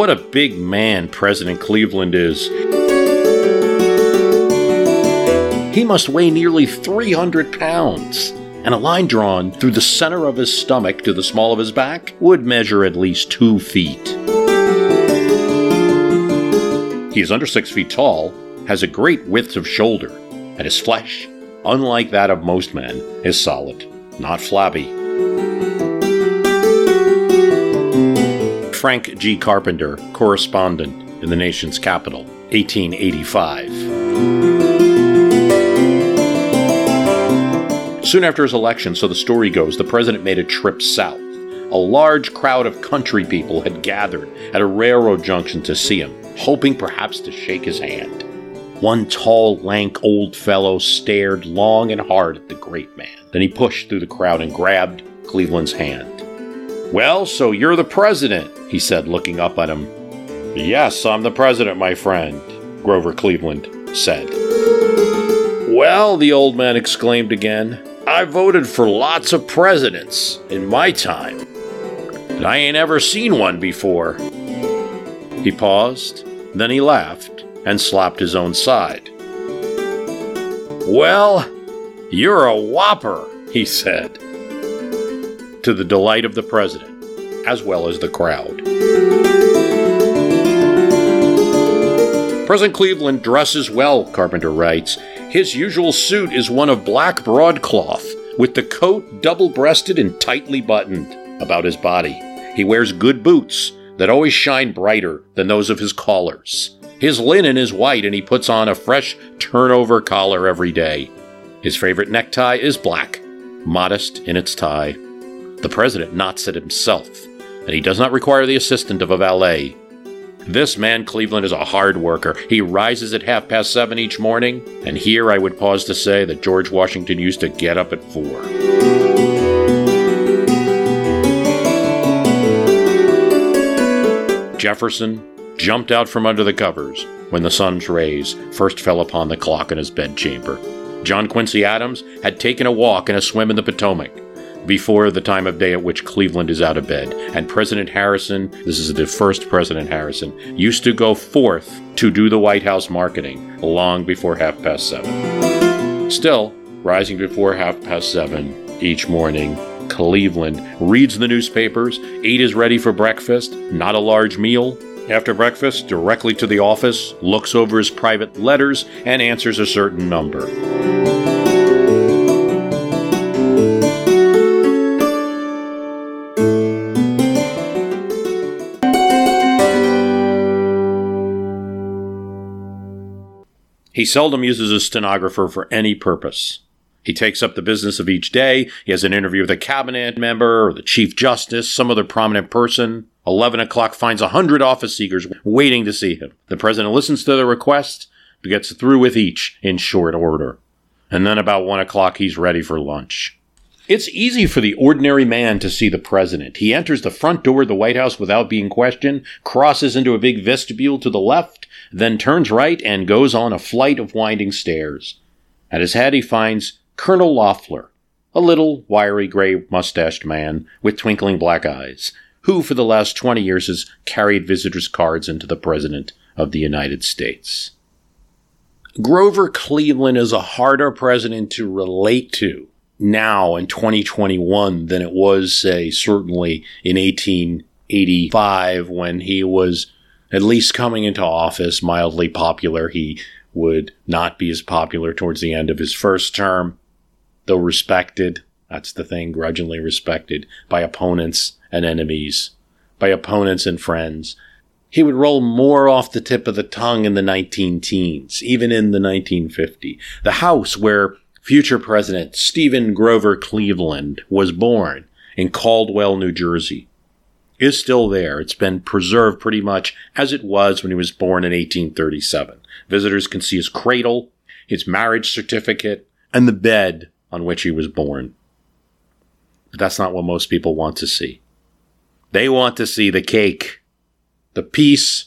What a big man President Cleveland is. He must weigh nearly 300 pounds, and a line drawn through the center of his stomach to the small of his back would measure at least two feet. He is under six feet tall, has a great width of shoulder, and his flesh, unlike that of most men, is solid, not flabby. Frank G. Carpenter, correspondent in the nation's capital, 1885. Soon after his election, so the story goes, the president made a trip south. A large crowd of country people had gathered at a railroad junction to see him, hoping perhaps to shake his hand. One tall, lank old fellow stared long and hard at the great man. Then he pushed through the crowd and grabbed Cleveland's hand. Well, so you're the president, he said, looking up at him. Yes, I'm the president, my friend, Grover Cleveland said. Well, the old man exclaimed again, I voted for lots of presidents in my time, and I ain't ever seen one before. He paused, then he laughed and slapped his own side. Well, you're a whopper, he said to the delight of the president, as well as the crowd. President Cleveland dresses well, Carpenter writes. His usual suit is one of black broadcloth, with the coat double breasted and tightly buttoned about his body. He wears good boots that always shine brighter than those of his callers. His linen is white, and he puts on a fresh turnover collar every day. His favorite necktie is black, modest in its tie. The president knots it himself, and he does not require the assistance of a valet. This man, Cleveland, is a hard worker. He rises at half past seven each morning, and here I would pause to say that George Washington used to get up at four. Jefferson jumped out from under the covers when the sun's rays first fell upon the clock in his bedchamber. John Quincy Adams had taken a walk and a swim in the Potomac before the time of day at which Cleveland is out of bed. And President Harrison, this is the first President Harrison, used to go forth to do the White House marketing long before half past seven. Still, rising before half past seven each morning, Cleveland reads the newspapers, eight is ready for breakfast, not a large meal. After breakfast, directly to the office, looks over his private letters, and answers a certain number. He seldom uses a stenographer for any purpose. He takes up the business of each day. He has an interview with a cabinet member or the chief justice, some other prominent person. 11 o'clock finds a hundred office seekers waiting to see him. The president listens to their requests, gets through with each in short order. And then about 1 o'clock, he's ready for lunch. It's easy for the ordinary man to see the president. He enters the front door of the White House without being questioned, crosses into a big vestibule to the left, then turns right and goes on a flight of winding stairs. At his head he finds Colonel Loeffler, a little, wiry, gray mustached man with twinkling black eyes, who for the last 20 years has carried visitors' cards into the President of the United States. Grover Cleveland is a harder president to relate to now in 2021 than it was, say, certainly in 1885 when he was at least coming into office mildly popular. He would not be as popular towards the end of his first term, though respected. That's the thing grudgingly respected by opponents and enemies, by opponents and friends. He would roll more off the tip of the tongue in the 19 teens, even in the 1950. The house where future President Stephen Grover Cleveland was born in Caldwell, New Jersey, is still there. It's been preserved pretty much as it was when he was born in 1837. Visitors can see his cradle, his marriage certificate, and the bed on which he was born. But that's not what most people want to see. They want to see the cake, the piece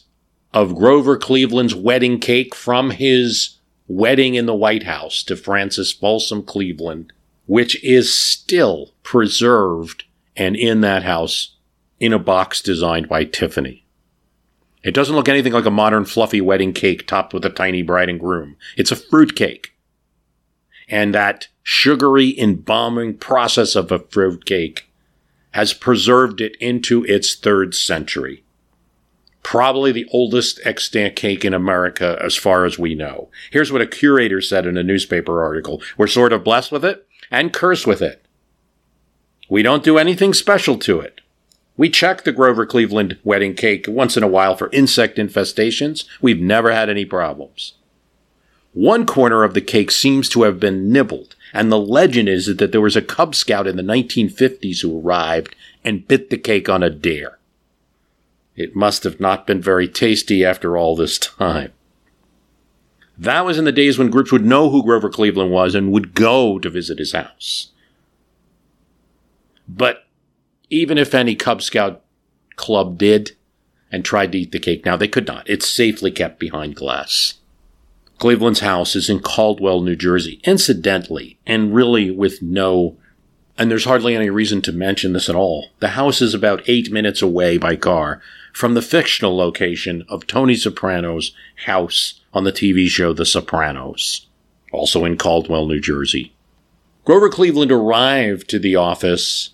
of Grover Cleveland's wedding cake from his wedding in the White House to Frances Folsom Cleveland, which is still preserved and in that house in a box designed by Tiffany. It doesn't look anything like a modern fluffy wedding cake topped with a tiny bride and groom. It's a fruit cake. And that sugary embalming process of a fruit cake has preserved it into its third century. Probably the oldest extant cake in America as far as we know. Here's what a curator said in a newspaper article. We're sort of blessed with it and cursed with it. We don't do anything special to it. We check the Grover Cleveland wedding cake once in a while for insect infestations. We've never had any problems. One corner of the cake seems to have been nibbled, and the legend is that there was a Cub Scout in the 1950s who arrived and bit the cake on a dare. It must have not been very tasty after all this time. That was in the days when groups would know who Grover Cleveland was and would go to visit his house. But even if any Cub Scout club did and tried to eat the cake. Now, they could not. It's safely kept behind glass. Cleveland's house is in Caldwell, New Jersey, incidentally, and really with no, and there's hardly any reason to mention this at all. The house is about eight minutes away by car from the fictional location of Tony Soprano's house on the TV show The Sopranos, also in Caldwell, New Jersey. Grover Cleveland arrived to the office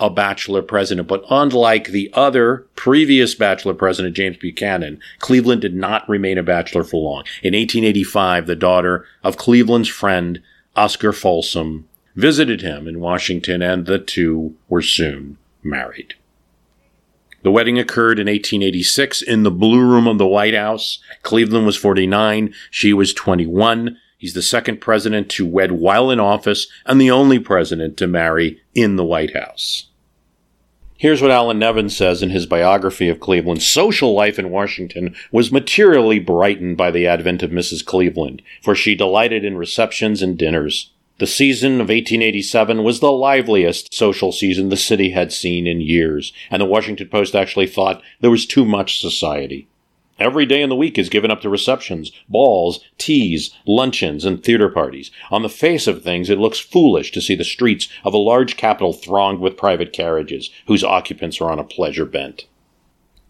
a bachelor president. But unlike the other previous bachelor president, James Buchanan, Cleveland did not remain a bachelor for long. In 1885, the daughter of Cleveland's friend, Oscar Folsom, visited him in Washington, and the two were soon married. The wedding occurred in 1886 in the Blue Room of the White House. Cleveland was 49, she was 21. He's the second president to wed while in office and the only president to marry in the White House. Here's what Allan Nevins says in his biography of Cleveland. Social life in Washington was materially brightened by the advent of Mrs. Cleveland, for she delighted in receptions and dinners. The season of 1887 was the liveliest social season the city had seen in years, and the Washington Post actually thought there was too much society. Every day in the week is given up to receptions, balls, teas, luncheons, and theater parties. On the face of things, it looks foolish to see the streets of a large capital thronged with private carriages, whose occupants are on a pleasure bent.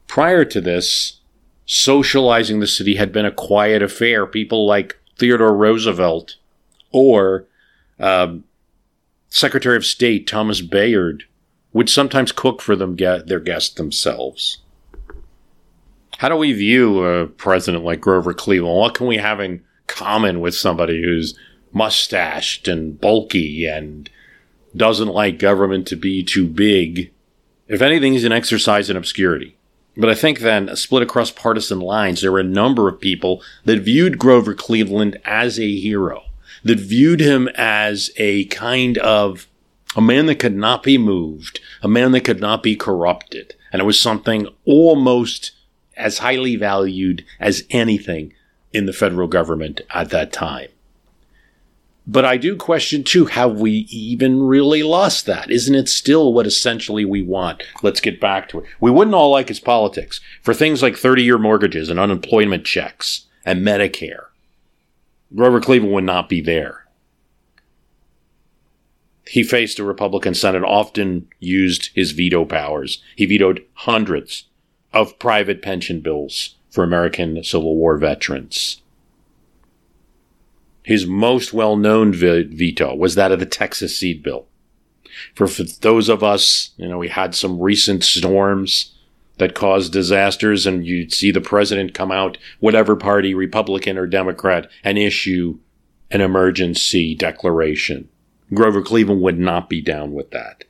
Prior to this, socializing the city had been a quiet affair. People like Theodore Roosevelt or um, Secretary of State Thomas Bayard would sometimes cook for them their guests themselves. How do we view a president like Grover Cleveland? What can we have in common with somebody who's mustached and bulky and doesn't like government to be too big? If anything, he's an exercise in obscurity. But I think then, uh, split across partisan lines, there were a number of people that viewed Grover Cleveland as a hero, that viewed him as a kind of a man that could not be moved, a man that could not be corrupted. And it was something almost as highly valued as anything in the federal government at that time. But I do question too, have we even really lost that? Isn't it still what essentially we want? Let's get back to it. We wouldn't all like his politics for things like 30 year mortgages and unemployment checks and Medicare. Grover Cleveland would not be there. He faced a Republican Senate, often used his veto powers. He vetoed hundreds of private pension bills for American Civil War veterans. His most well known veto was that of the Texas Seed Bill. For, for those of us, you know, we had some recent storms that caused disasters, and you'd see the president come out, whatever party, Republican or Democrat, and issue an emergency declaration. Grover Cleveland would not be down with that.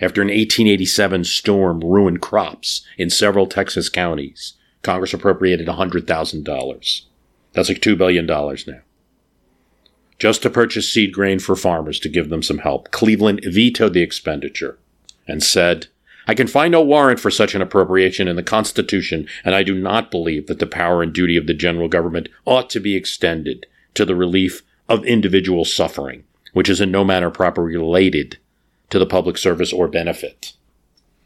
After an 1887 storm ruined crops in several Texas counties, Congress appropriated $100,000. That's like $2 billion now. Just to purchase seed grain for farmers to give them some help. Cleveland vetoed the expenditure and said, I can find no warrant for such an appropriation in the Constitution, and I do not believe that the power and duty of the general government ought to be extended to the relief of individual suffering, which is in no manner properly related to the public service or benefit.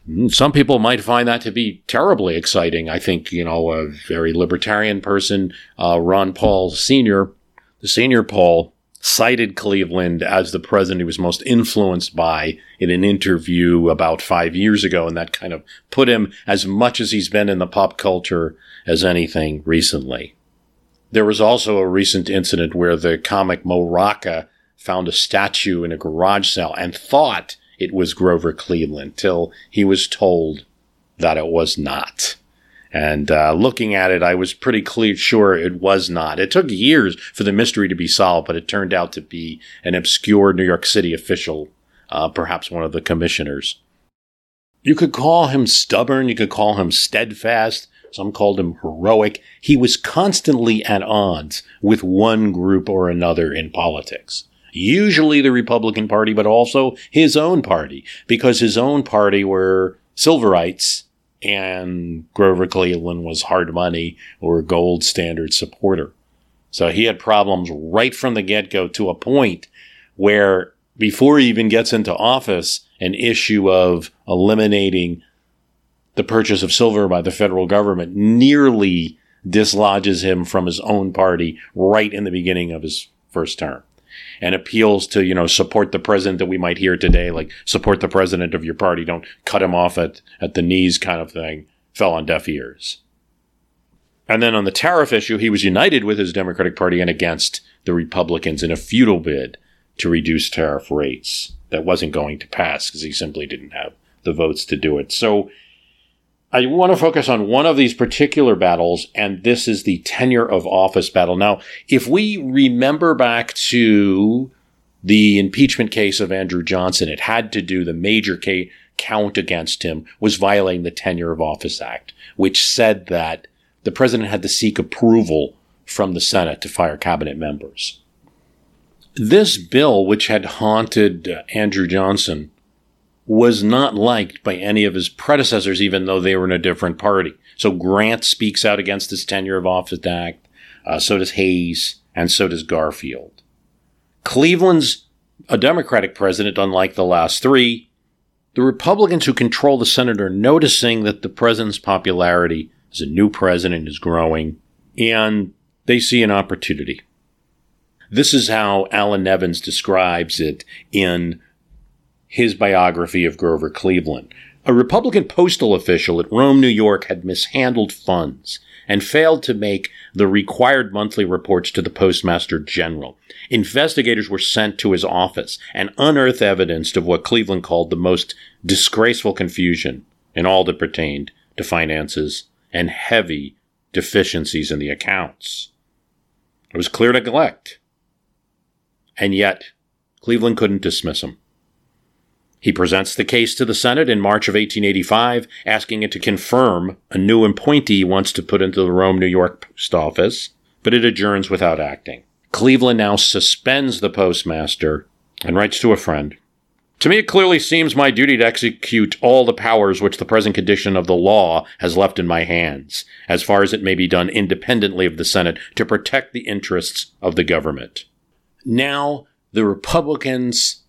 Hmm, some people might find that to be terribly exciting. I think, you know, a very libertarian person, uh, Ron Paul Sr., the senior Paul, cited Cleveland as the president he was most influenced by in an interview about five years ago, and that kind of put him as much as he's been in the pop culture as anything recently. There was also a recent incident where the comic Mo Rocca found a statue in a garage sale and thought it was Grover Cleveland till he was told that it was not. And uh, looking at it, I was pretty clear, sure it was not. It took years for the mystery to be solved, but it turned out to be an obscure New York City official, uh, perhaps one of the commissioners. You could call him stubborn, you could call him steadfast, some called him heroic. He was constantly at odds with one group or another in politics. Usually the Republican Party, but also his own party, because his own party were Silverites and Grover Cleveland was hard money or gold standard supporter. So he had problems right from the get go to a point where before he even gets into office, an issue of eliminating the purchase of silver by the federal government nearly dislodges him from his own party right in the beginning of his first term and appeals to, you know, support the president that we might hear today, like support the president of your party, don't cut him off at, at the knees kind of thing, fell on deaf ears. And then on the tariff issue, he was united with his Democratic Party and against the Republicans in a futile bid to reduce tariff rates that wasn't going to pass because he simply didn't have the votes to do it. So I want to focus on one of these particular battles, and this is the tenure of office battle. Now, if we remember back to the impeachment case of Andrew Johnson, it had to do the major case, count against him was violating the Tenure of Office Act, which said that the president had to seek approval from the Senate to fire cabinet members. This bill, which had haunted uh, Andrew Johnson was not liked by any of his predecessors, even though they were in a different party. So Grant speaks out against this tenure of office act. Uh, so does Hayes, and so does Garfield. Cleveland's a Democratic president, unlike the last three. The Republicans who control the Senate are noticing that the president's popularity as a new president is growing, and they see an opportunity. This is how Allan Nevins describes it in his biography of Grover Cleveland. A Republican postal official at Rome, New York had mishandled funds and failed to make the required monthly reports to the Postmaster General. Investigators were sent to his office and unearthed evidence of what Cleveland called the most disgraceful confusion in all that pertained to finances and heavy deficiencies in the accounts. It was clear neglect. And yet, Cleveland couldn't dismiss him. He presents the case to the Senate in March of 1885, asking it to confirm a new appointee he wants to put into the Rome, New York post office, but it adjourns without acting. Cleveland now suspends the postmaster and writes to a friend. To me, it clearly seems my duty to execute all the powers which the present condition of the law has left in my hands, as far as it may be done independently of the Senate, to protect the interests of the government. Now, the Republicans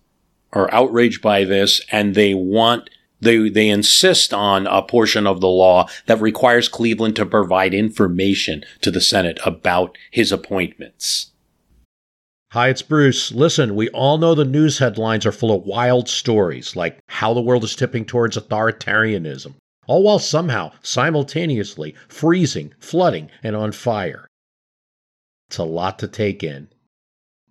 are outraged by this and they want they they insist on a portion of the law that requires Cleveland to provide information to the Senate about his appointments. Hi, it's Bruce. Listen, we all know the news headlines are full of wild stories like how the world is tipping towards authoritarianism, all while somehow simultaneously freezing, flooding, and on fire. It's a lot to take in.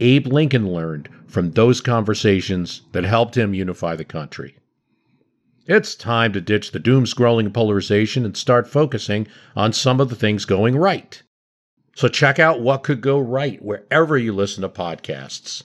Abe Lincoln learned from those conversations that helped him unify the country. It's time to ditch the doom scrolling polarization and start focusing on some of the things going right. So check out what could go right wherever you listen to podcasts.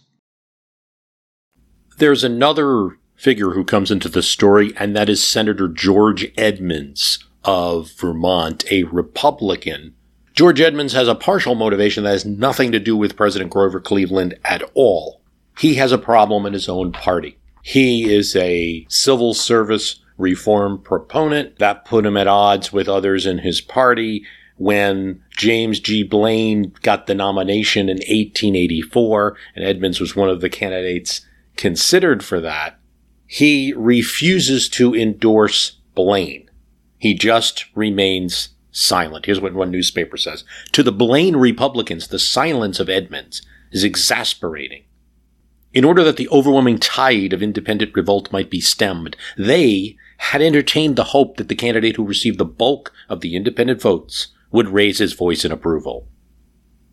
There's another figure who comes into the story, and that is Senator George Edmunds of Vermont, a Republican. George Edmunds has a partial motivation that has nothing to do with President Grover Cleveland at all. He has a problem in his own party. He is a civil service reform proponent that put him at odds with others in his party when James G. Blaine got the nomination in 1884, and Edmunds was one of the candidates considered for that, he refuses to endorse Blaine. He just remains silent. Here's what one newspaper says. To the Blaine Republicans, the silence of Edmunds is exasperating. In order that the overwhelming tide of independent revolt might be stemmed, they had entertained the hope that the candidate who received the bulk of the independent votes would raise his voice in approval.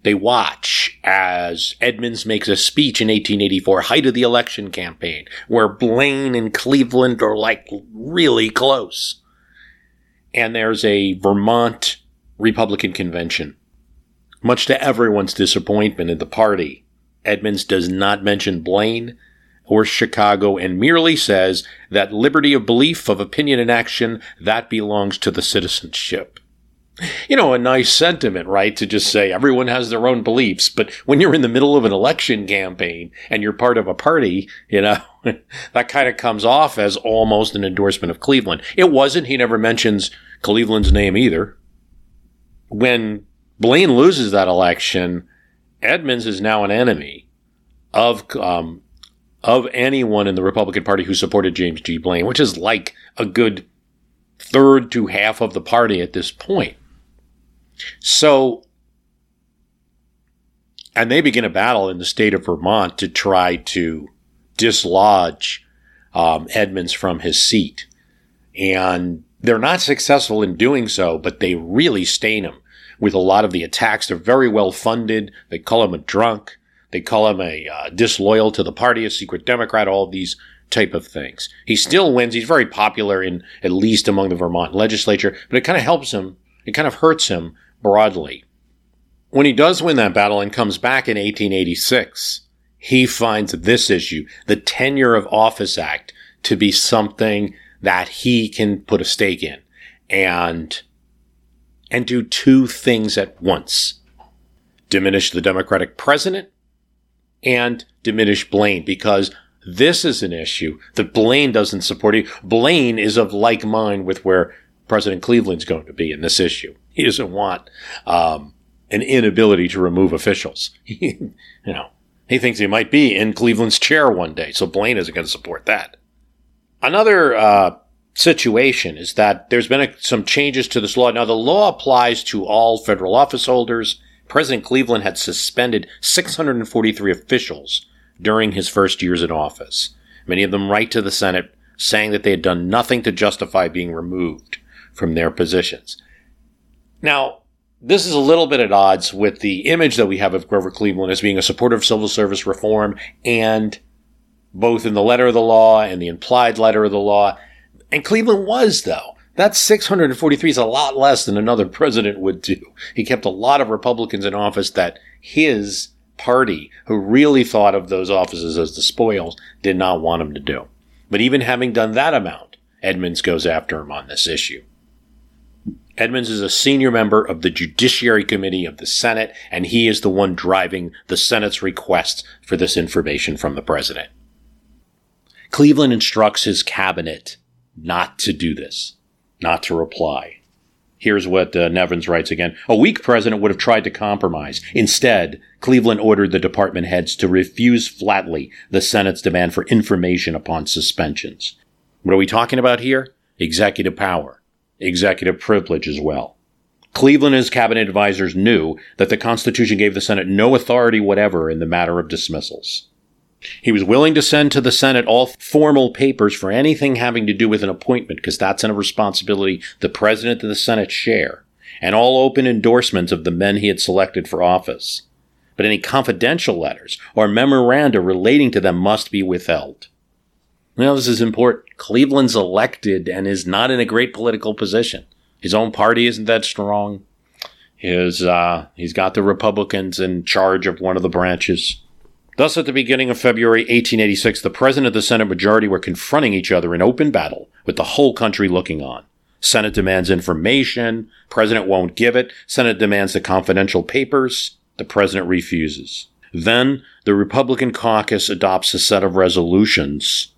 They watch as Edmunds makes a speech in 1884, height of the election campaign, where Blaine and Cleveland are like really close. And there's a Vermont Republican convention. Much to everyone's disappointment in the party, Edmunds does not mention Blaine or Chicago and merely says that liberty of belief, of opinion and action, that belongs to the citizenship you know, a nice sentiment, right? To just say everyone has their own beliefs. But when you're in the middle of an election campaign and you're part of a party, you know, that kind of comes off as almost an endorsement of Cleveland. It wasn't. He never mentions Cleveland's name either. When Blaine loses that election, Edmunds is now an enemy of, um, of anyone in the Republican Party who supported James G. Blaine, which is like a good third to half of the party at this point. So, and they begin a battle in the state of Vermont to try to dislodge um, Edmunds from his seat. And they're not successful in doing so, but they really stain him with a lot of the attacks. They're very well funded. They call him a drunk. They call him a uh, disloyal to the party, a secret Democrat, all these type of things. He still wins. He's very popular in at least among the Vermont legislature, but it kind of helps him. It kind of hurts him broadly. When he does win that battle and comes back in 1886, he finds this issue, the Tenure of Office Act, to be something that he can put a stake in and and do two things at once. Diminish the Democratic president and diminish Blaine because this is an issue that Blaine doesn't support. Blaine is of like mind with where President Cleveland's going to be in this issue. He doesn't want um, an inability to remove officials. you know, he thinks he might be in Cleveland's chair one day, so Blaine isn't going to support that. Another uh, situation is that there's been a, some changes to this law. Now, the law applies to all federal office holders. President Cleveland had suspended 643 officials during his first years in office. Many of them write to the Senate saying that they had done nothing to justify being removed from their positions. Now, this is a little bit at odds with the image that we have of Grover Cleveland as being a supporter of civil service reform and both in the letter of the law and the implied letter of the law. And Cleveland was, though. That 643 is a lot less than another president would do. He kept a lot of Republicans in office that his party, who really thought of those offices as the spoils, did not want him to do. But even having done that amount, Edmunds goes after him on this issue. Edmunds is a senior member of the Judiciary Committee of the Senate, and he is the one driving the Senate's request for this information from the president. Cleveland instructs his cabinet not to do this, not to reply. Here's what uh, Nevins writes again. A weak president would have tried to compromise. Instead, Cleveland ordered the department heads to refuse flatly the Senate's demand for information upon suspensions. What are we talking about here? Executive power, executive privilege as well. Cleveland and his cabinet advisors knew that the Constitution gave the Senate no authority whatever in the matter of dismissals. He was willing to send to the Senate all formal papers for anything having to do with an appointment, because that's a responsibility the President and the Senate share, and all open endorsements of the men he had selected for office. But any confidential letters or memoranda relating to them must be withheld. Now, this is important. Cleveland's elected and is not in a great political position. His own party isn't that strong. His, uh, he's got the Republicans in charge of one of the branches. Thus, at the beginning of February 1886, the President and the Senate majority were confronting each other in open battle, with the whole country looking on. Senate demands information. President won't give it. Senate demands the confidential papers. The President refuses. Then, the Republican caucus adopts a set of resolutions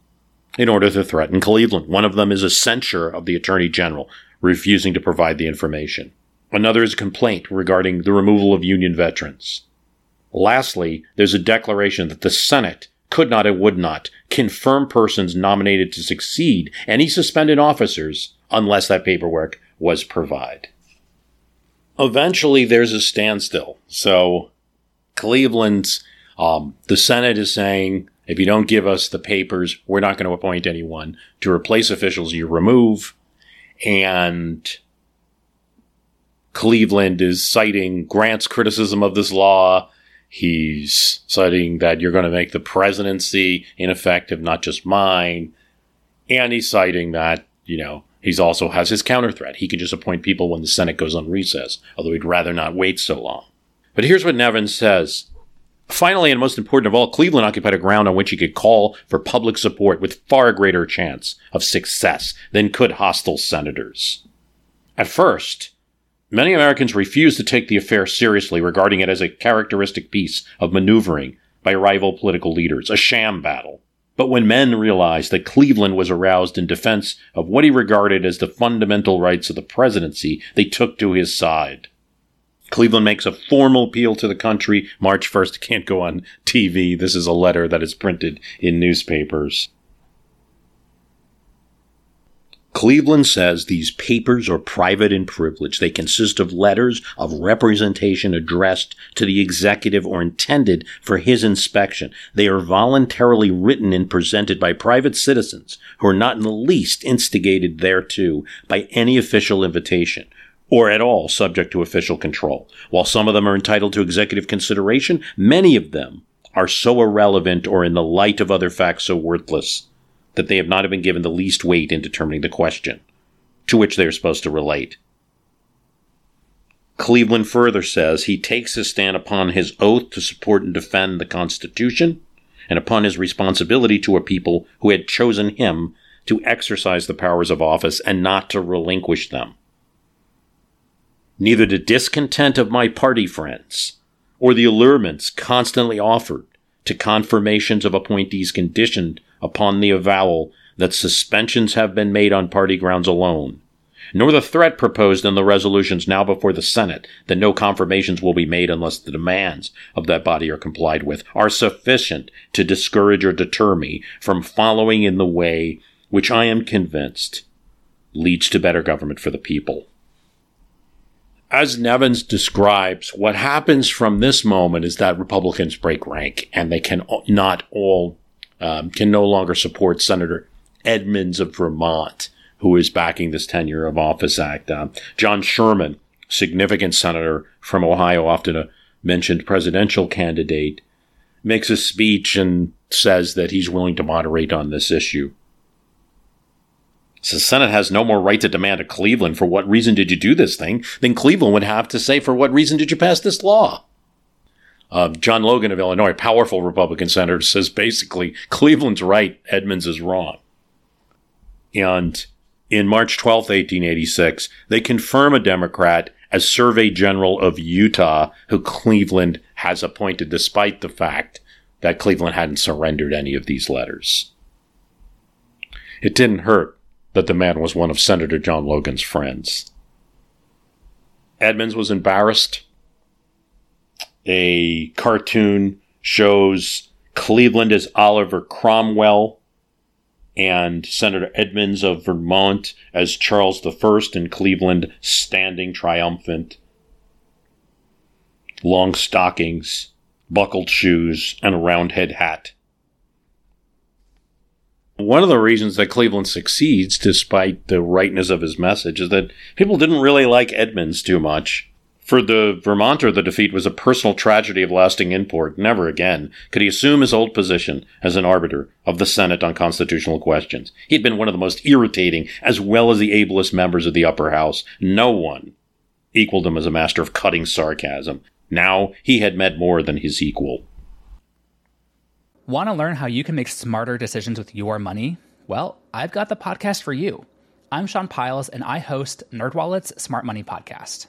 in order to threaten Cleveland. One of them is a censure of the Attorney General, refusing to provide the information. Another is a complaint regarding the removal of Union veterans. Lastly, there's a declaration that the Senate could not and would not confirm persons nominated to succeed any suspended officers unless that paperwork was provided. Eventually, there's a standstill. So, Cleveland's, um, the Senate is saying, if you don't give us the papers, we're not going to appoint anyone to replace officials you remove. And Cleveland is citing Grant's criticism of this law He's citing that you're going to make the presidency ineffective, not just mine. And he's citing that, you know, he's also has his counter threat. He can just appoint people when the Senate goes on recess, although he'd rather not wait so long. But here's what Nevins says. Finally, and most important of all, Cleveland occupied a ground on which he could call for public support with far greater chance of success than could hostile senators. At first, Many Americans refused to take the affair seriously, regarding it as a characteristic piece of maneuvering by rival political leaders, a sham battle. But when men realized that Cleveland was aroused in defense of what he regarded as the fundamental rights of the presidency, they took to his side. Cleveland makes a formal appeal to the country. March 1st can't go on TV. This is a letter that is printed in newspapers. Cleveland says these papers are private and privileged. They consist of letters of representation addressed to the executive or intended for his inspection. They are voluntarily written and presented by private citizens who are not in the least instigated thereto by any official invitation or at all subject to official control. While some of them are entitled to executive consideration, many of them are so irrelevant or in the light of other facts so worthless that they have not been given the least weight in determining the question to which they are supposed to relate. Cleveland further says he takes his stand upon his oath to support and defend the Constitution and upon his responsibility to a people who had chosen him to exercise the powers of office and not to relinquish them. Neither the discontent of my party friends or the allurements constantly offered to confirmations of appointees conditioned upon the avowal that suspensions have been made on party grounds alone, nor the threat proposed in the resolutions now before the Senate that no confirmations will be made unless the demands of that body are complied with, are sufficient to discourage or deter me from following in the way which I am convinced leads to better government for the people. As Nevins describes, what happens from this moment is that Republicans break rank and they can not all um, can no longer support Senator Edmunds of Vermont, who is backing this tenure of office act. Uh, John Sherman, significant senator from Ohio, often a mentioned presidential candidate, makes a speech and says that he's willing to moderate on this issue. So the Senate has no more right to demand of Cleveland for what reason did you do this thing than Cleveland would have to say for what reason did you pass this law. Uh, John Logan of Illinois, powerful Republican senator, says basically Cleveland's right, Edmunds is wrong. And in March 12, 1886, they confirm a Democrat as Survey General of Utah, who Cleveland has appointed despite the fact that Cleveland hadn't surrendered any of these letters. It didn't hurt that the man was one of Senator John Logan's friends. Edmunds was embarrassed. A cartoon shows Cleveland as Oliver Cromwell and Senator Edmunds of Vermont as Charles I and Cleveland standing triumphant. Long stockings, buckled shoes, and a roundhead hat. One of the reasons that Cleveland succeeds, despite the rightness of his message, is that people didn't really like Edmunds too much. For the Vermonter, the defeat was a personal tragedy of lasting import. Never again could he assume his old position as an arbiter of the Senate on constitutional questions. He had been one of the most irritating, as well as the ablest members of the upper house. No one equaled him as a master of cutting sarcasm. Now he had met more than his equal. Want to learn how you can make smarter decisions with your money? Well, I've got the podcast for you. I'm Sean Pyles, and I host NerdWallet's Smart Money Podcast.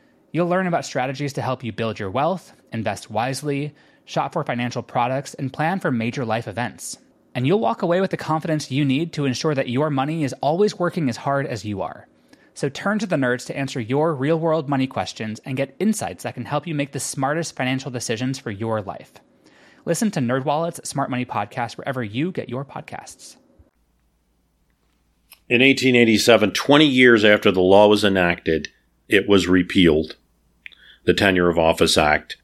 You'll learn about strategies to help you build your wealth, invest wisely, shop for financial products, and plan for major life events. And you'll walk away with the confidence you need to ensure that your money is always working as hard as you are. So turn to the nerds to answer your real world money questions and get insights that can help you make the smartest financial decisions for your life. Listen to NerdWallet's Smart Money Podcast wherever you get your podcasts. In 1887, 20 years after the law was enacted, it was repealed, the Tenure of Office Act.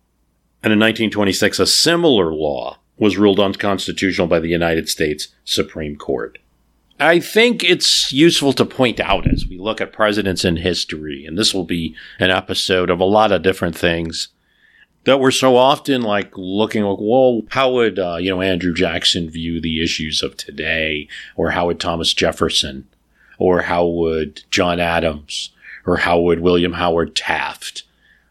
And in 1926, a similar law was ruled unconstitutional by the United States Supreme Court. I think it's useful to point out as we look at presidents in history, and this will be an episode of a lot of different things that we're so often like looking like, well, how would uh, you know Andrew Jackson view the issues of today, or how would Thomas Jefferson, or how would John Adams, or how would William Howard Taft,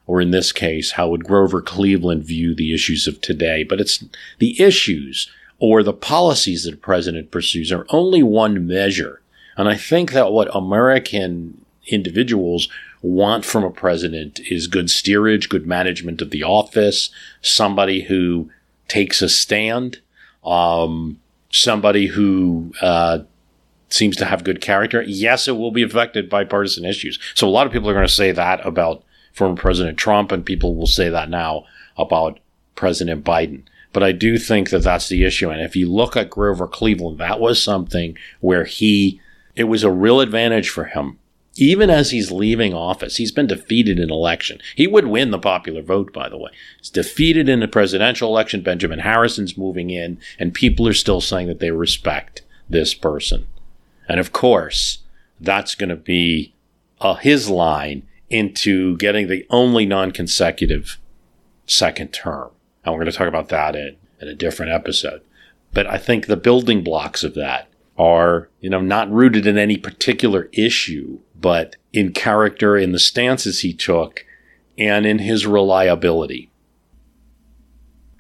or in this case, how would Grover Cleveland view the issues of today? But it's the issues or the policies that a president pursues are only one measure. And I think that what American individuals want from a president is good steerage, good management of the office, somebody who takes a stand, um, somebody who uh, seems to have good character. Yes, it will be affected by partisan issues. So a lot of people are going to say that about former President Trump, and people will say that now about President Biden. But I do think that that's the issue. And if you look at Grover Cleveland, that was something where he, it was a real advantage for him. Even as he's leaving office, he's been defeated in election. He would win the popular vote, by the way. He's defeated in the presidential election. Benjamin Harrison's moving in, and people are still saying that they respect this person. And of course, that's going to be uh, his line into getting the only non consecutive second term. And we're going to talk about that in, in a different episode. But I think the building blocks of that are, you know, not rooted in any particular issue, but in character, in the stances he took, and in his reliability.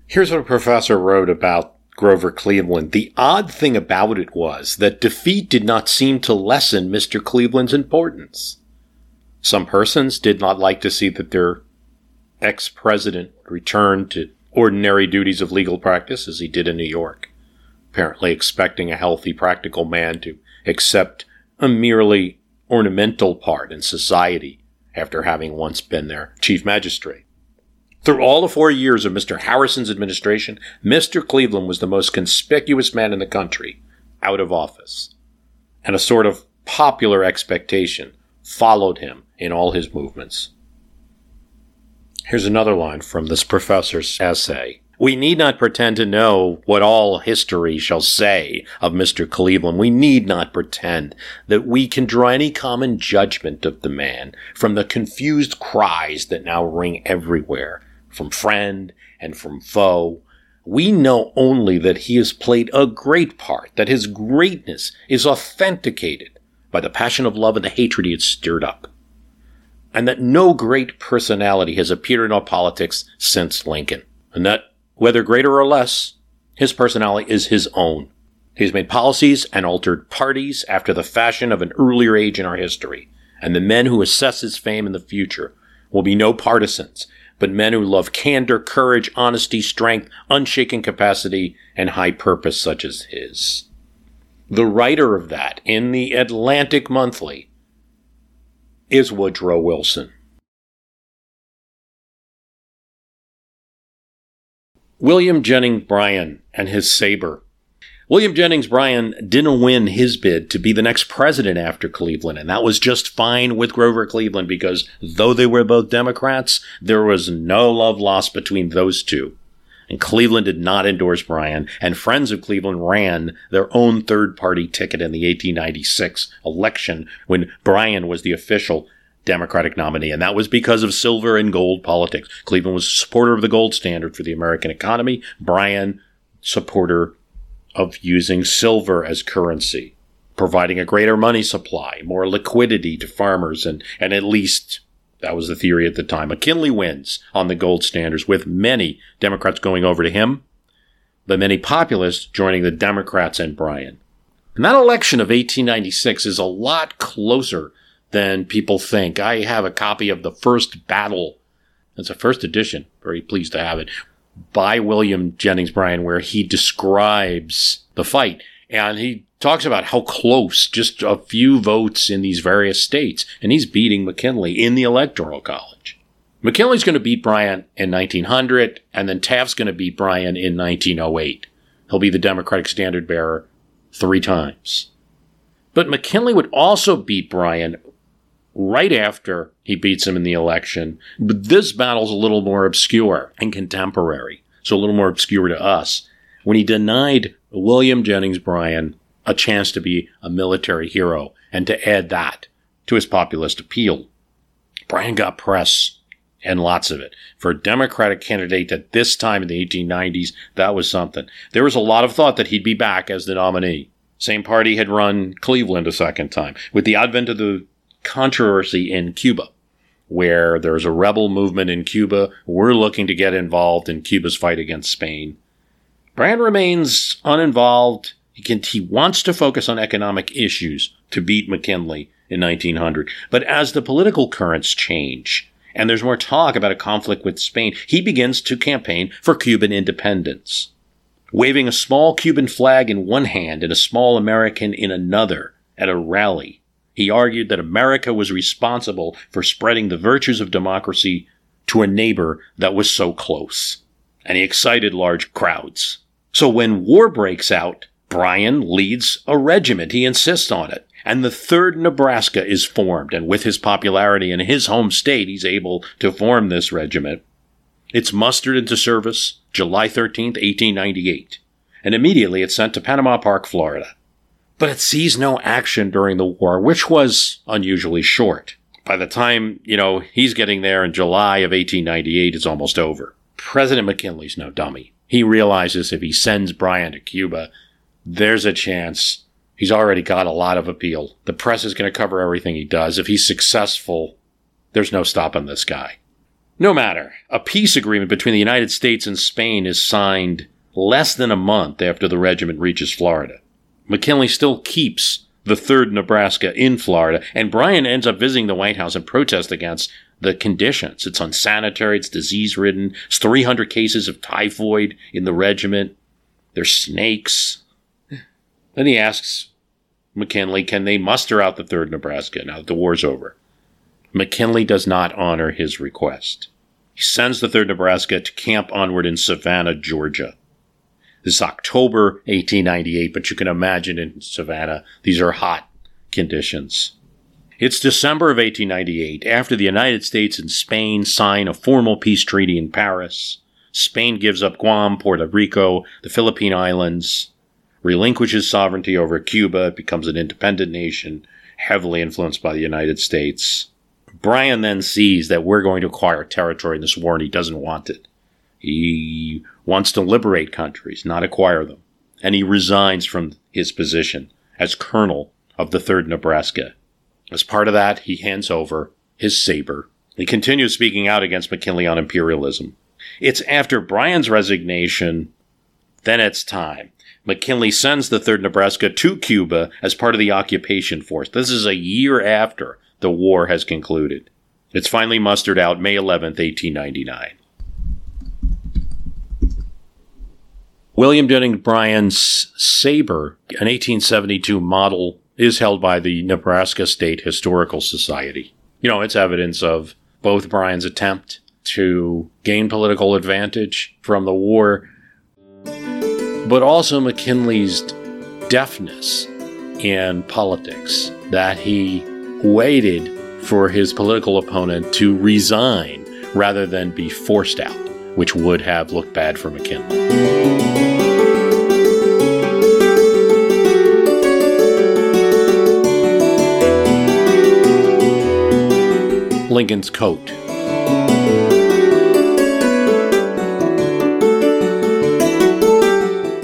Here's what a professor wrote about Grover Cleveland. The odd thing about it was that defeat did not seem to lessen Mr. Cleveland's importance. Some persons did not like to see that their ex president returned to ordinary duties of legal practice as he did in New York, apparently expecting a healthy, practical man to accept a merely ornamental part in society after having once been their chief magistrate. Through all the four years of Mr. Harrison's administration, Mr. Cleveland was the most conspicuous man in the country out of office, and a sort of popular expectation followed him in all his movements. Here's another line from this professor's essay. We need not pretend to know what all history shall say of Mr. Cleveland. We need not pretend that we can draw any common judgment of the man from the confused cries that now ring everywhere, from friend and from foe. We know only that he has played a great part, that his greatness is authenticated by the passion of love and the hatred he had stirred up and that no great personality has appeared in our politics since Lincoln, and that, whether greater or less, his personality is his own. He's made policies and altered parties after the fashion of an earlier age in our history, and the men who assess his fame in the future will be no partisans, but men who love candor, courage, honesty, strength, unshaken capacity, and high purpose such as his. The writer of that in the Atlantic Monthly is Woodrow Wilson. William Jennings Bryan and his saber. William Jennings Bryan didn't win his bid to be the next president after Cleveland, and that was just fine with Grover Cleveland because though they were both Democrats, there was no love lost between those two. And Cleveland did not endorse Bryan, and Friends of Cleveland ran their own third party ticket in the 1896 election when Bryan was the official Democratic nominee, and that was because of silver and gold politics. Cleveland was a supporter of the gold standard for the American economy. Bryan, supporter of using silver as currency, providing a greater money supply, more liquidity to farmers, and, and at least that was the theory at the time. McKinley wins on the gold standards, with many Democrats going over to him, but many populists joining the Democrats and Bryan. And that election of 1896 is a lot closer than people think. I have a copy of the first battle. It's a first edition. Very pleased to have it by William Jennings Bryan, where he describes the fight. And he talks about how close, just a few votes in these various states. And he's beating McKinley in the Electoral College. McKinley's going to beat Bryan in 1900, and then Taft's going to beat Bryan in 1908. He'll be the Democratic standard bearer three times. But McKinley would also beat Bryan right after he beats him in the election. But this battle's a little more obscure and contemporary, so a little more obscure to us. When he denied William Jennings Bryan a chance to be a military hero and to add that to his populist appeal. Bryan got press and lots of it. For a Democratic candidate at this time in the 1890s, that was something. There was a lot of thought that he'd be back as the nominee. Same party had run Cleveland a second time. With the advent of the controversy in Cuba, where there's a rebel movement in Cuba. We're looking to get involved in Cuba's fight against Spain. Bryan remains uninvolved. He, can, he wants to focus on economic issues to beat McKinley in 1900. But as the political currents change, and there's more talk about a conflict with Spain, he begins to campaign for Cuban independence. Waving a small Cuban flag in one hand and a small American in another at a rally he argued that America was responsible for spreading the virtues of democracy to a neighbor that was so close. And he excited large crowds. So when war breaks out, Bryan leads a regiment. He insists on it. And the 3rd Nebraska is formed. And with his popularity in his home state, he's able to form this regiment. It's mustered into service July 13th, 1898. And immediately it's sent to Panama Park, Florida but it sees no action during the war, which was unusually short. By the time, you know, he's getting there in July of 1898, it's almost over. President McKinley's no dummy. He realizes if he sends Bryan to Cuba, there's a chance he's already got a lot of appeal. The press is going to cover everything he does. If he's successful, there's no stopping this guy. No matter, a peace agreement between the United States and Spain is signed less than a month after the regiment reaches Florida. McKinley still keeps the 3rd Nebraska in Florida, and Bryan ends up visiting the White House and protest against the conditions. It's unsanitary, it's disease ridden, it's 300 cases of typhoid in the regiment, there's snakes. Then he asks McKinley, can they muster out the 3rd Nebraska now that the war's over? McKinley does not honor his request. He sends the 3rd Nebraska to camp onward in Savannah, Georgia. This is October 1898, but you can imagine in Savannah, these are hot conditions. It's December of 1898, after the United States and Spain sign a formal peace treaty in Paris. Spain gives up Guam, Puerto Rico, the Philippine Islands, relinquishes sovereignty over Cuba, becomes an independent nation, heavily influenced by the United States. Bryan then sees that we're going to acquire territory in this war and he doesn't want it. He wants to liberate countries, not acquire them. And he resigns from his position as colonel of the 3rd Nebraska. As part of that, he hands over his saber. He continues speaking out against McKinley on imperialism. It's after Bryan's resignation, then it's time. McKinley sends the 3rd Nebraska to Cuba as part of the occupation force. This is a year after the war has concluded. It's finally mustered out May 11th, 1899. William Jennings Bryan's saber, an 1872 model, is held by the Nebraska State Historical Society. You know, it's evidence of both Bryan's attempt to gain political advantage from the war, but also McKinley's deafness in politics, that he waited for his political opponent to resign rather than be forced out, which would have looked bad for McKinley. Lincoln's coat.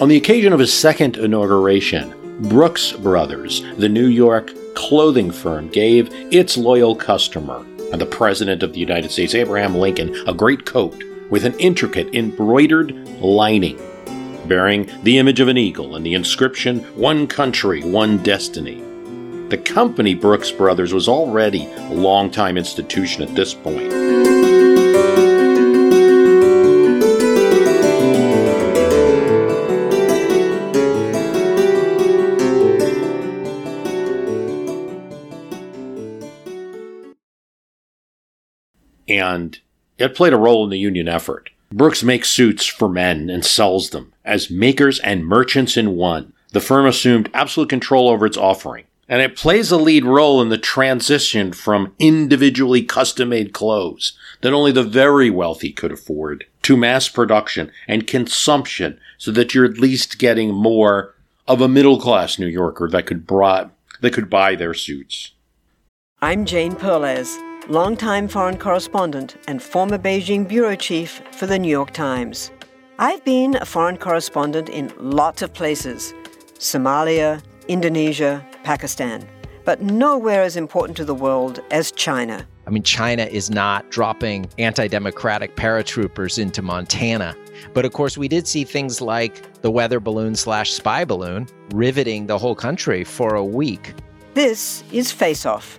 On the occasion of his second inauguration, Brooks Brothers, the New York clothing firm, gave its loyal customer and the President of the United States, Abraham Lincoln, a great coat with an intricate embroidered lining bearing the image of an eagle and the inscription, One Country, One Destiny. The company Brooks Brothers was already a long-time institution at this point. And it played a role in the union effort. Brooks makes suits for men and sells them as makers and merchants in one. The firm assumed absolute control over its offering and it plays a lead role in the transition from individually custom made clothes that only the very wealthy could afford to mass production and consumption so that you're at least getting more of a middle class New Yorker that could, bra- that could buy their suits. I'm Jane Perlez, longtime foreign correspondent and former Beijing bureau chief for the New York Times. I've been a foreign correspondent in lots of places Somalia, Indonesia, Pakistan, but nowhere as important to the world as China. I mean, China is not dropping anti democratic paratroopers into Montana. But of course, we did see things like the weather balloon slash spy balloon riveting the whole country for a week. This is Face Off,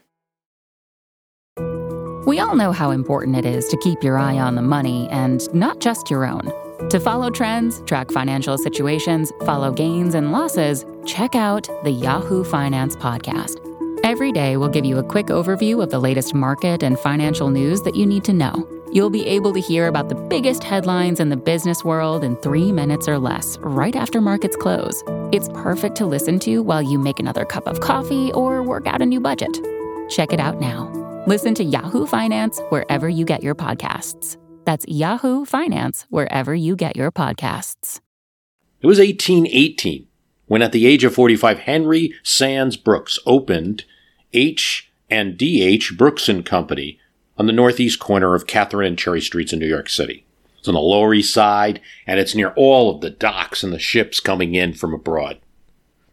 We all know how important it is to keep your eye on the money and not just your own. To follow trends, track financial situations, follow gains and losses, check out the Yahoo Finance Podcast. Every day, we'll give you a quick overview of the latest market and financial news that you need to know. You'll be able to hear about the biggest headlines in the business world in three minutes or less, right after markets close. It's perfect to listen to while you make another cup of coffee or work out a new budget. Check it out now. Listen to Yahoo Finance wherever you get your podcasts. That's Yahoo Finance, wherever you get your podcasts. It was 1818 when, at the age of 45, Henry Sands Brooks opened H and D.H. Brooks and Company on the northeast corner of Catherine and Cherry Streets in New York City. It's on the Lower East Side, and it's near all of the docks and the ships coming in from abroad.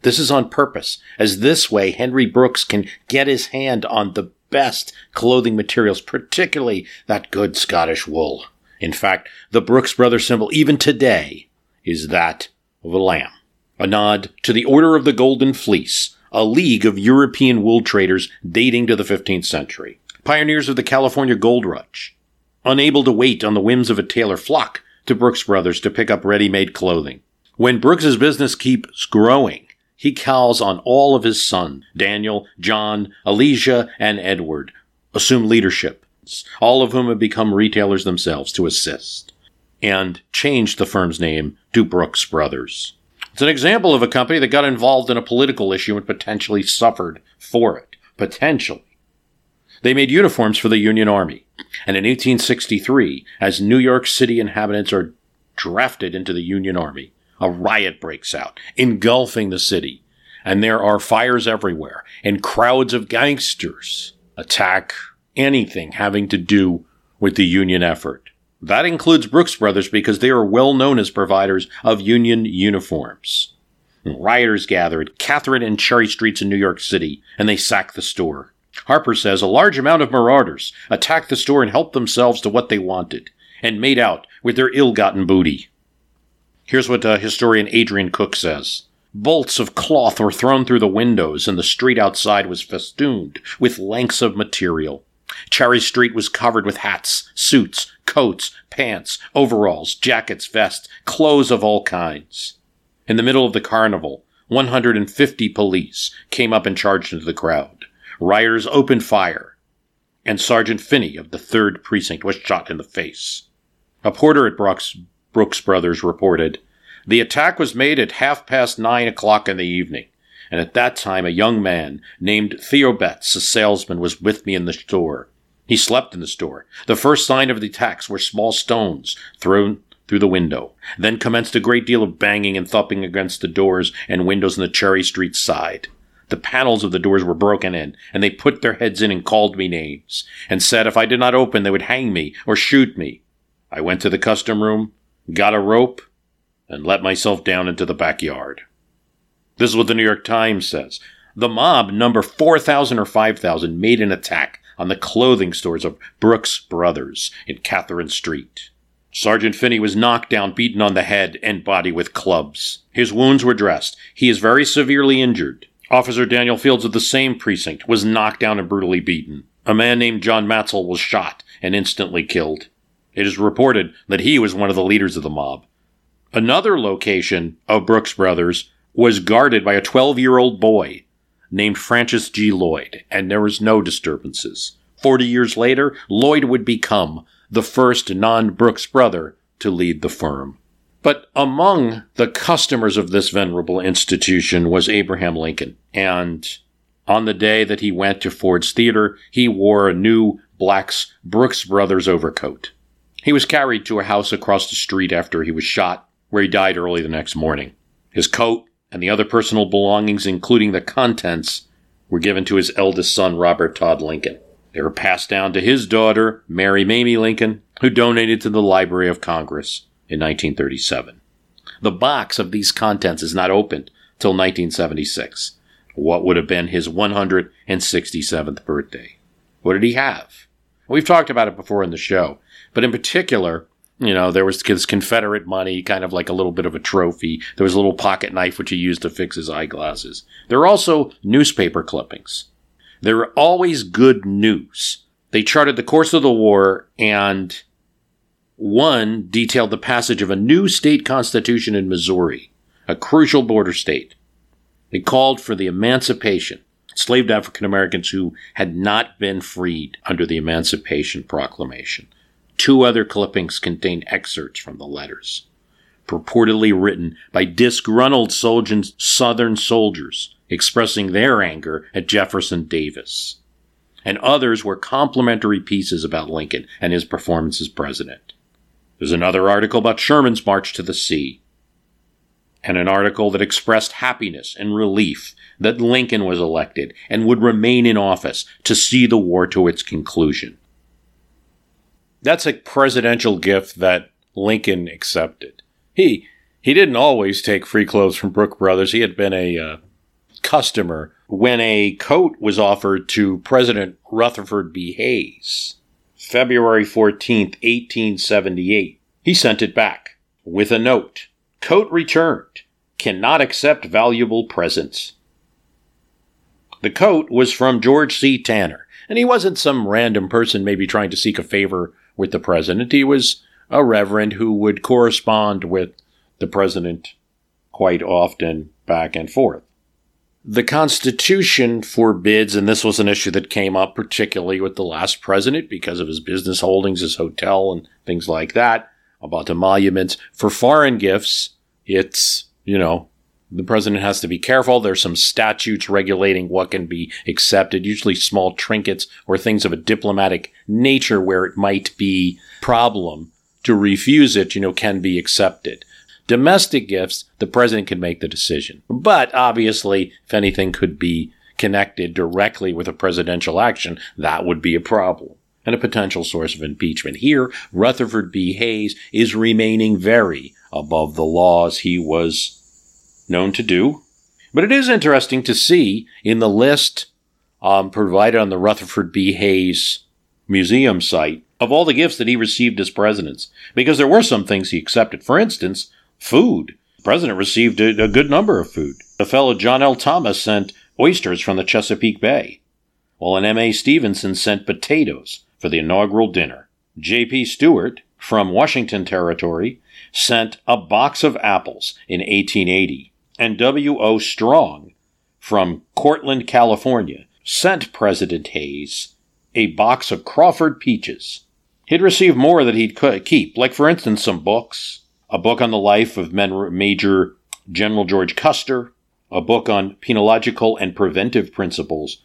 This is on purpose, as this way Henry Brooks can get his hand on the best clothing materials, particularly that good Scottish wool. In fact, the Brooks Brothers symbol, even today, is that of a lamb, a nod to the Order of the Golden Fleece, a league of European wool traders dating to the 15th century, pioneers of the California gold rush, unable to wait on the whims of a tailor flock to Brooks Brothers to pick up ready-made clothing. When Brooks's business keeps growing, he calls on all of his sons, Daniel, John, Elijah, and Edward, assume leadership, all of whom have become retailers themselves to assist, and changed the firm's name to Brooks Brothers. It's an example of a company that got involved in a political issue and potentially suffered for it. Potentially. They made uniforms for the Union Army. And in 1863, as New York City inhabitants are drafted into the Union Army, a riot breaks out, engulfing the city. And there are fires everywhere, and crowds of gangsters attack anything having to do with the Union effort. That includes Brooks Brothers because they are well known as providers of Union uniforms. Rioters gather at Catherine and Cherry Streets in New York City, and they sack the store. Harper says a large amount of marauders attacked the store and helped themselves to what they wanted, and made out with their ill gotten booty. Here's what uh, historian Adrian Cook says. Bolts of cloth were thrown through the windows, and the street outside was festooned with lengths of material. Cherry Street was covered with hats, suits, coats, pants, overalls, jackets, vests, clothes of all kinds. In the middle of the carnival, 150 police came up and charged into the crowd. Rioters opened fire, and Sergeant Finney of the 3rd Precinct was shot in the face. A porter at Brooks, Brooks Brothers reported, The attack was made at half past nine o'clock in the evening, and at that time a young man named Theo Betts, a salesman, was with me in the store. He slept in the store. The first sign of the attacks were small stones thrown through the window. Then commenced a great deal of banging and thumping against the doors and windows on the Cherry Street side. The panels of the doors were broken in, and they put their heads in and called me names, and said if I did not open, they would hang me or shoot me. I went to the custom room, got a rope, and let myself down into the backyard. This is what the New York Times says. The mob, number 4,000 or 5,000, made an attack on the clothing stores of Brooks Brothers in Catherine Street. Sergeant Finney was knocked down, beaten on the head and body with clubs. His wounds were dressed. He is very severely injured. Officer Daniel Fields of the same precinct was knocked down and brutally beaten. A man named John Matzel was shot and instantly killed. It is reported that he was one of the leaders of the mob. Another location of Brooks Brothers was guarded by a 12 year old boy named Francis G. Lloyd, and there was no disturbances. Forty years later, Lloyd would become the first non Brooks brother to lead the firm. But among the customers of this venerable institution was Abraham Lincoln. And on the day that he went to Ford's Theater, he wore a new Black's Brooks Brothers overcoat. He was carried to a house across the street after he was shot, where he died early the next morning. His coat and the other personal belongings, including the contents, were given to his eldest son, Robert Todd Lincoln. They were passed down to his daughter, Mary Mamie Lincoln, who donated to the Library of Congress in 1937. The box of these contents is not opened till 1976, what would have been his 167th birthday. What did he have? We've talked about it before in the show, but in particular, you know, there was his Confederate money, kind of like a little bit of a trophy. There was a little pocket knife which he used to fix his eyeglasses. There were also newspaper clippings. There were always good news. They charted the course of the war, and one detailed the passage of a new state constitution in Missouri, a crucial border state. It called for the emancipation enslaved African Americans who had not been freed under the Emancipation Proclamation. Two other clippings contain excerpts from the letters, purportedly written by disgruntled Southern soldiers expressing their anger at Jefferson Davis. And others were complimentary pieces about Lincoln and his performance as president. There's another article about Sherman's march to the sea, and an article that expressed happiness and relief that Lincoln was elected and would remain in office to see the war to its conclusion. That's a presidential gift that Lincoln accepted. He he didn't always take free clothes from Brooks Brothers. He had been a uh, customer when a coat was offered to President Rutherford B. Hayes, February 14, 1878. He sent it back with a note Coat returned. Cannot accept valuable presents. The coat was from George C. Tanner, and he wasn't some random person maybe trying to seek a favor with the president. He was a reverend who would correspond with the president quite often back and forth. The Constitution forbids, and this was an issue that came up particularly with the last president because of his business holdings, his hotel, and things like that, about emoluments. For foreign gifts, it's, you know, the president has to be careful. There's some statutes regulating what can be accepted, usually small trinkets or things of a diplomatic nature where it might be problem to refuse it, you know, can be accepted. Domestic gifts, the president can make the decision. But obviously, if anything could be connected directly with a presidential action, that would be a problem and a potential source of impeachment. Here, Rutherford B. Hayes is remaining very above the laws he was known to do. But it is interesting to see in the list um, provided on the Rutherford B. Hayes Museum site of all the gifts that he received as president, because there were some things he accepted. For instance, food. The president received a, a good number of food. The fellow John L. Thomas sent oysters from the Chesapeake Bay, while an M.A. Stevenson sent potatoes for the inaugural dinner. J.P. Stewart, from Washington Territory, sent a box of apples in 1880 and W.O. Strong from Cortland, California, sent President Hayes a box of Crawford peaches. He'd receive more that he'd keep, like, for instance, some books, a book on the life of Major General George Custer, a book on penological and preventive principles,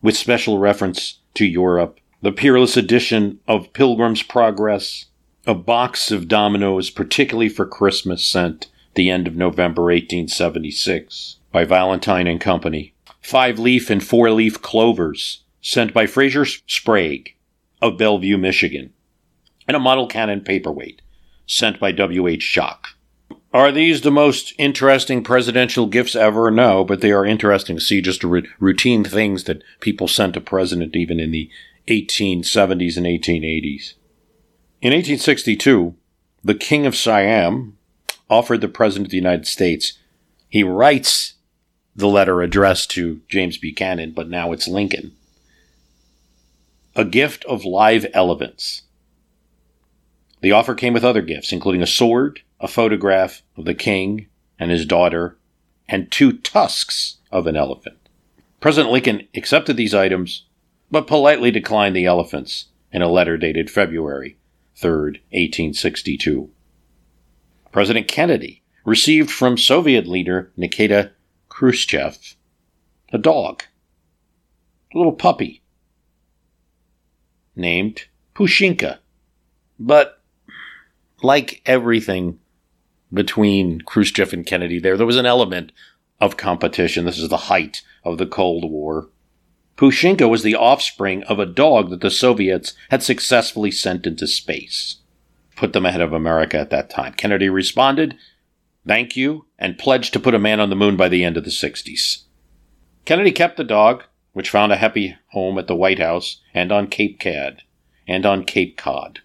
with special reference to Europe, the peerless edition of Pilgrim's Progress, a box of dominoes, particularly for Christmas, sent the end of November 1876 by Valentine and Company. Five leaf and four leaf clovers sent by Fraser Sprague of Bellevue, Michigan. And a model cannon paperweight sent by W.H. Schock. Are these the most interesting presidential gifts ever? No, but they are interesting to see just routine things that people sent a president even in the 1870s and 1880s. In 1862, the King of Siam, offered the President of the United States. He writes the letter addressed to James Buchanan, but now it's Lincoln. A gift of live elephants. The offer came with other gifts, including a sword, a photograph of the king and his daughter, and two tusks of an elephant. President Lincoln accepted these items, but politely declined the elephants in a letter dated February 3, 1862. President Kennedy received from Soviet leader Nikita Khrushchev a dog, a little puppy named Pushinka. But like everything between Khrushchev and Kennedy there, there was an element of competition. This is the height of the Cold War. Pushinka was the offspring of a dog that the Soviets had successfully sent into space put them ahead of America at that time. Kennedy responded, Thank you, and pledged to put a man on the moon by the end of the 60s. Kennedy kept the dog, which found a happy home at the White House and on Cape Cod and on Cape Cod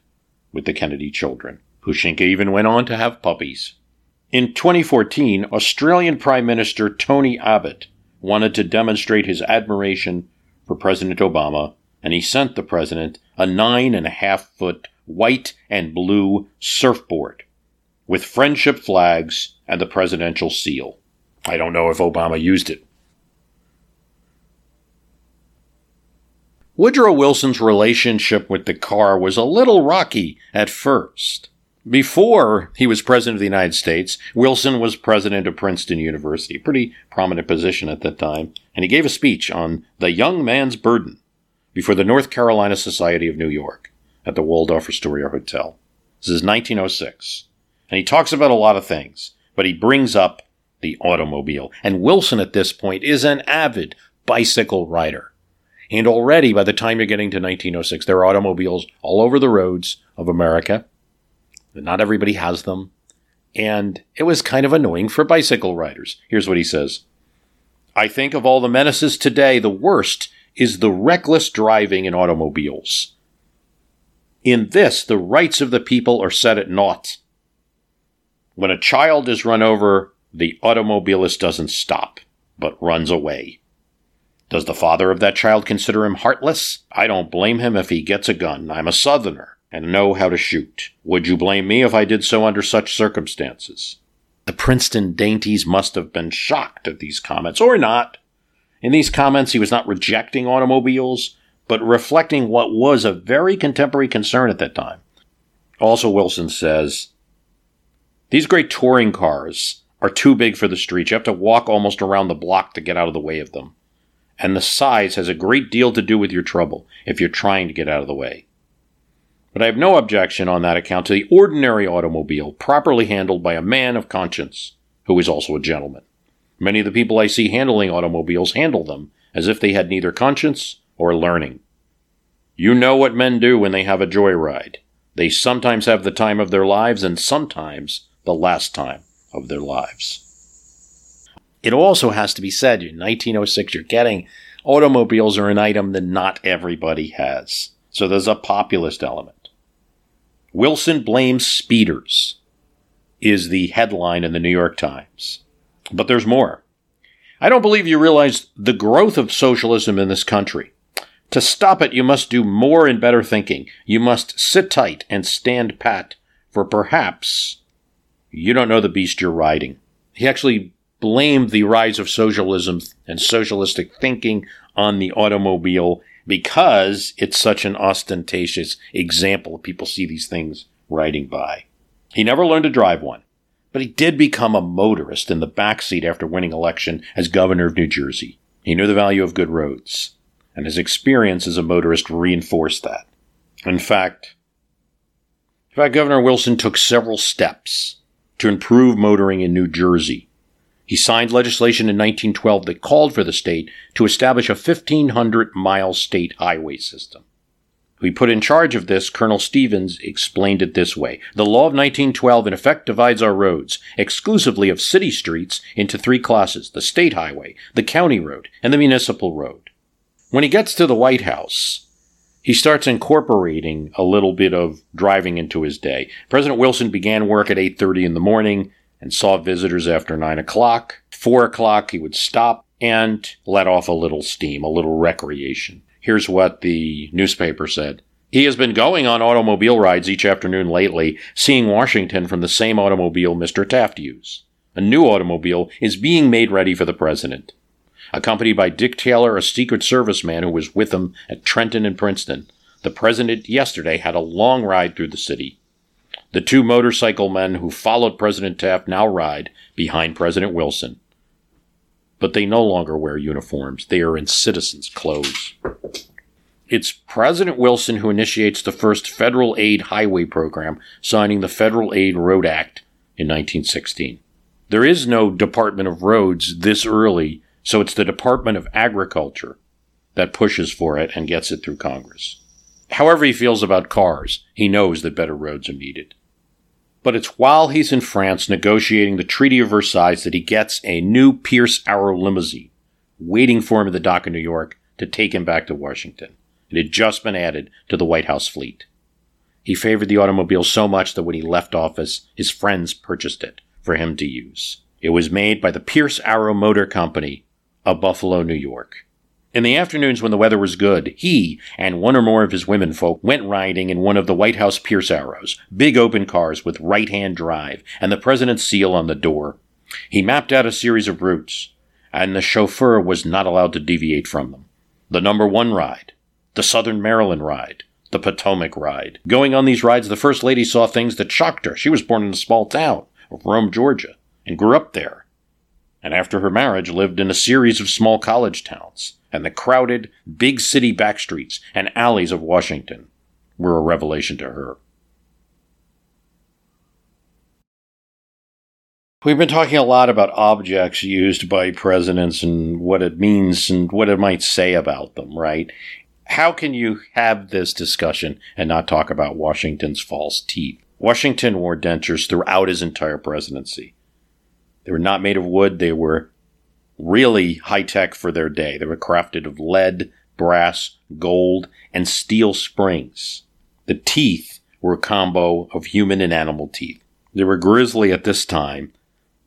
with the Kennedy children. Pushinka even went on to have puppies. In 2014, Australian Prime Minister Tony Abbott wanted to demonstrate his admiration for President Obama, and he sent the president a nine and a half foot white and blue surfboard with friendship flags and the presidential seal. I don't know if Obama used it. Woodrow Wilson's relationship with the car was a little rocky at first. Before he was president of the United States, Wilson was president of Princeton University, pretty prominent position at that time, and he gave a speech on the young man's burden before the North Carolina Society of New York at the Waldorf Astoria Hotel. This is 1906. And he talks about a lot of things, but he brings up the automobile. And Wilson at this point is an avid bicycle rider. And already by the time you're getting to 1906, there are automobiles all over the roads of America. Not everybody has them. And it was kind of annoying for bicycle riders. Here's what he says I think of all the menaces today, the worst is the reckless driving in automobiles. In this, the rights of the people are set at naught. When a child is run over, the automobilist doesn't stop, but runs away. Does the father of that child consider him heartless? I don't blame him if he gets a gun. I'm a southerner and know how to shoot. Would you blame me if I did so under such circumstances? The Princeton dainties must have been shocked at these comments, or not. In these comments, he was not rejecting automobiles, but reflecting what was a very contemporary concern at that time. Also, Wilson says, These great touring cars are too big for the streets. You have to walk almost around the block to get out of the way of them. And the size has a great deal to do with your trouble if you're trying to get out of the way. But I have no objection on that account to the ordinary automobile properly handled by a man of conscience who is also a gentleman. Many of the people I see handling automobiles handle them as if they had neither conscience or learning. You know what men do when they have a joyride. They sometimes have the time of their lives and sometimes the last time of their lives. It also has to be said in 1906, you're getting automobiles are an item that not everybody has. So there's a populist element. Wilson blames speeders is the headline in the New York Times. But there's more. I don't believe you realize the growth of socialism in this country. To stop it, you must do more and better thinking. You must sit tight and stand pat, for perhaps you don't know the beast you're riding. He actually blamed the rise of socialism and socialistic thinking on the automobile because it's such an ostentatious example. People see these things riding by. He never learned to drive one, but he did become a motorist in the backseat after winning election as governor of New Jersey. He knew the value of good roads, and his experience as a motorist reinforced that. In fact, in fact, Governor Wilson took several steps to improve motoring in New Jersey. He signed legislation in 1912 that called for the state to establish a 1,500 mile state highway system. We put in charge of this, Colonel Stevens explained it this way. The law of 1912 in effect divides our roads, exclusively of city streets, into three classes the state highway, the county road, and the municipal road. When he gets to the White House, he starts incorporating a little bit of driving into his day. President Wilson began work at 8:30 in the morning and saw visitors after 9 o'clock. 4 o'clock he would stop and let off a little steam, a little recreation. Here's what the newspaper said. He has been going on automobile rides each afternoon lately, seeing Washington from the same automobile Mr. Taft used. A new automobile is being made ready for the president accompanied by Dick Taylor, a Secret Service man who was with him at Trenton and Princeton. The president yesterday had a long ride through the city. The two motorcycle men who followed President Taft now ride behind President Wilson. But they no longer wear uniforms. They are in citizens' clothes. It's President Wilson who initiates the first federal aid highway program, signing the Federal Aid Road Act in 1916. There is no Department of Roads this early so it's the Department of Agriculture that pushes for it and gets it through Congress. However, he feels about cars, he knows that better roads are needed. But it's while he's in France negotiating the Treaty of Versailles that he gets a new Pierce Arrow limousine waiting for him at the dock in New York to take him back to Washington. It had just been added to the White House fleet. He favored the automobile so much that when he left office, his friends purchased it for him to use. It was made by the Pierce Arrow Motor Company of Buffalo, New York. In the afternoons when the weather was good, he and one or more of his womenfolk went riding in one of the White House Pierce Arrows, big open cars with right hand drive and the president's seal on the door. He mapped out a series of routes, and the chauffeur was not allowed to deviate from them. The number one ride, the Southern Maryland ride, the Potomac ride. Going on these rides, the First Lady saw things that shocked her. She was born in a small town of Rome, Georgia, and grew up there and after her marriage lived in a series of small college towns, and the crowded, big city backstreets and alleys of Washington were a revelation to her. We've been talking a lot about objects used by presidents and what it means and what it might say about them, right? How can you have this discussion and not talk about Washington's false teeth? Washington wore dentures throughout his entire presidency. They were not made of wood. They were really high tech for their day. They were crafted of lead, brass, gold, and steel springs. The teeth were a combo of human and animal teeth. They were grisly at this time,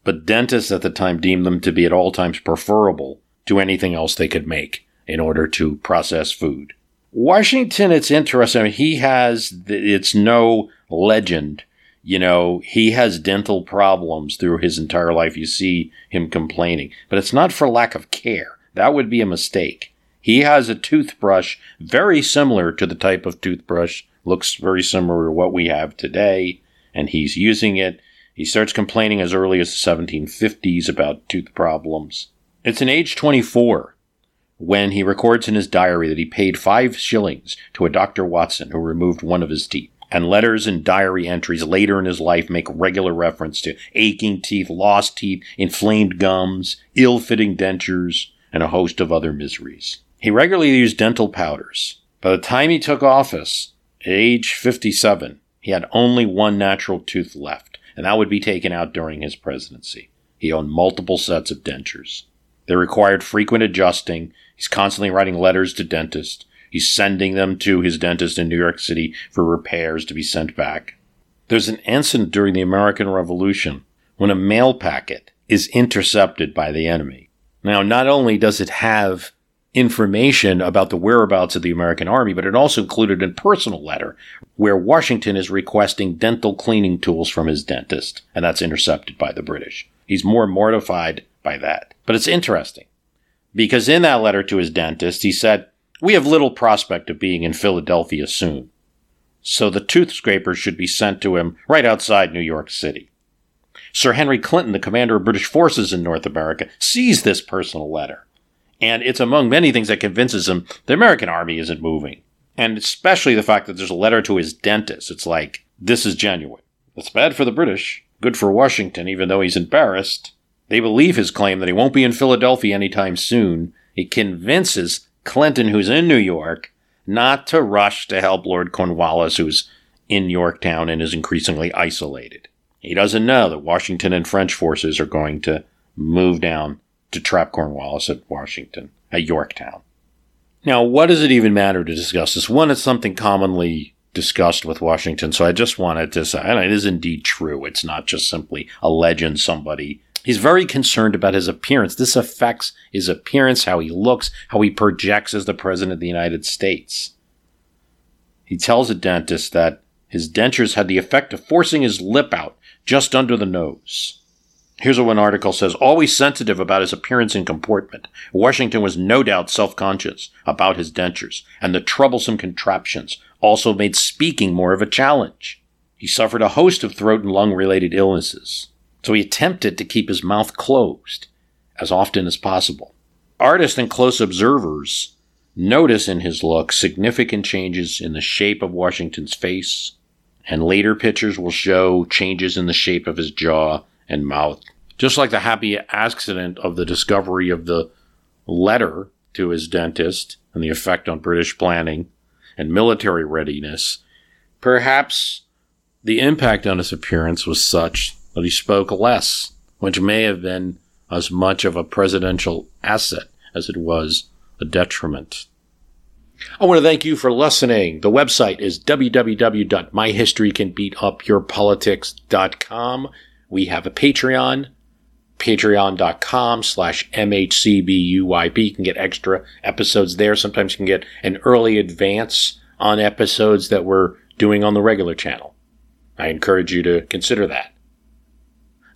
but dentists at the time deemed them to be at all times preferable to anything else they could make in order to process food. Washington, it's interesting. He has, it's no legend you know, he has dental problems through his entire life. You see him complaining, but it's not for lack of care. That would be a mistake. He has a toothbrush very similar to the type of toothbrush, looks very similar to what we have today, and he's using it. He starts complaining as early as the 1750s about tooth problems. It's in age 24 when he records in his diary that he paid five shillings to a Dr. Watson who removed one of his teeth. And letters and diary entries later in his life make regular reference to aching teeth, lost teeth, inflamed gums, ill fitting dentures, and a host of other miseries. He regularly used dental powders. By the time he took office, at age 57, he had only one natural tooth left, and that would be taken out during his presidency. He owned multiple sets of dentures. They required frequent adjusting. He's constantly writing letters to dentists. He's sending them to his dentist in New York City for repairs to be sent back. There's an incident during the American Revolution when a mail packet is intercepted by the enemy. Now, not only does it have information about the whereabouts of the American Army, but it also included a personal letter where Washington is requesting dental cleaning tools from his dentist, and that's intercepted by the British. He's more mortified by that. But it's interesting because in that letter to his dentist, he said, We have little prospect of being in Philadelphia soon. So the tooth scrapers should be sent to him right outside New York City. Sir Henry Clinton, the commander of British forces in North America, sees this personal letter. And it's among many things that convinces him the American army isn't moving. And especially the fact that there's a letter to his dentist. It's like, this is genuine. It's bad for the British, good for Washington, even though he's embarrassed. They believe his claim that he won't be in Philadelphia anytime soon. It convinces Clinton, who's in New York, not to rush to help Lord Cornwallis, who's in Yorktown and is increasingly isolated. He doesn't know that Washington and French forces are going to move down to trap Cornwallis at Washington, at Yorktown. Now, what does it even matter to discuss this? One, it's something commonly discussed with Washington, so I just wanted to say, and it is indeed true. It's not just simply a legend somebody. He's very concerned about his appearance. This affects his appearance, how he looks, how he projects as the President of the United States. He tells a dentist that his dentures had the effect of forcing his lip out just under the nose. Here's what one article says always sensitive about his appearance and comportment. Washington was no doubt self conscious about his dentures, and the troublesome contraptions also made speaking more of a challenge. He suffered a host of throat and lung related illnesses, so he attempted to keep his mouth closed as often as possible. Artists and close observers notice in his look significant changes in the shape of Washington's face, and later pictures will show changes in the shape of his jaw and mouth. Just like the happy accident of the discovery of the letter to his dentist and the effect on British planning and military readiness, perhaps the impact on his appearance was such that he spoke less, which may have been as much of a presidential asset as it was a detriment. I want to thank you for listening. The website is www.myhistorycanbeatupyourpolitics.com. We have a Patreon, patreon.com slash mhcbuyp. You can get extra episodes there. Sometimes you can get an early advance on episodes that we're doing on the regular channel. I encourage you to consider that.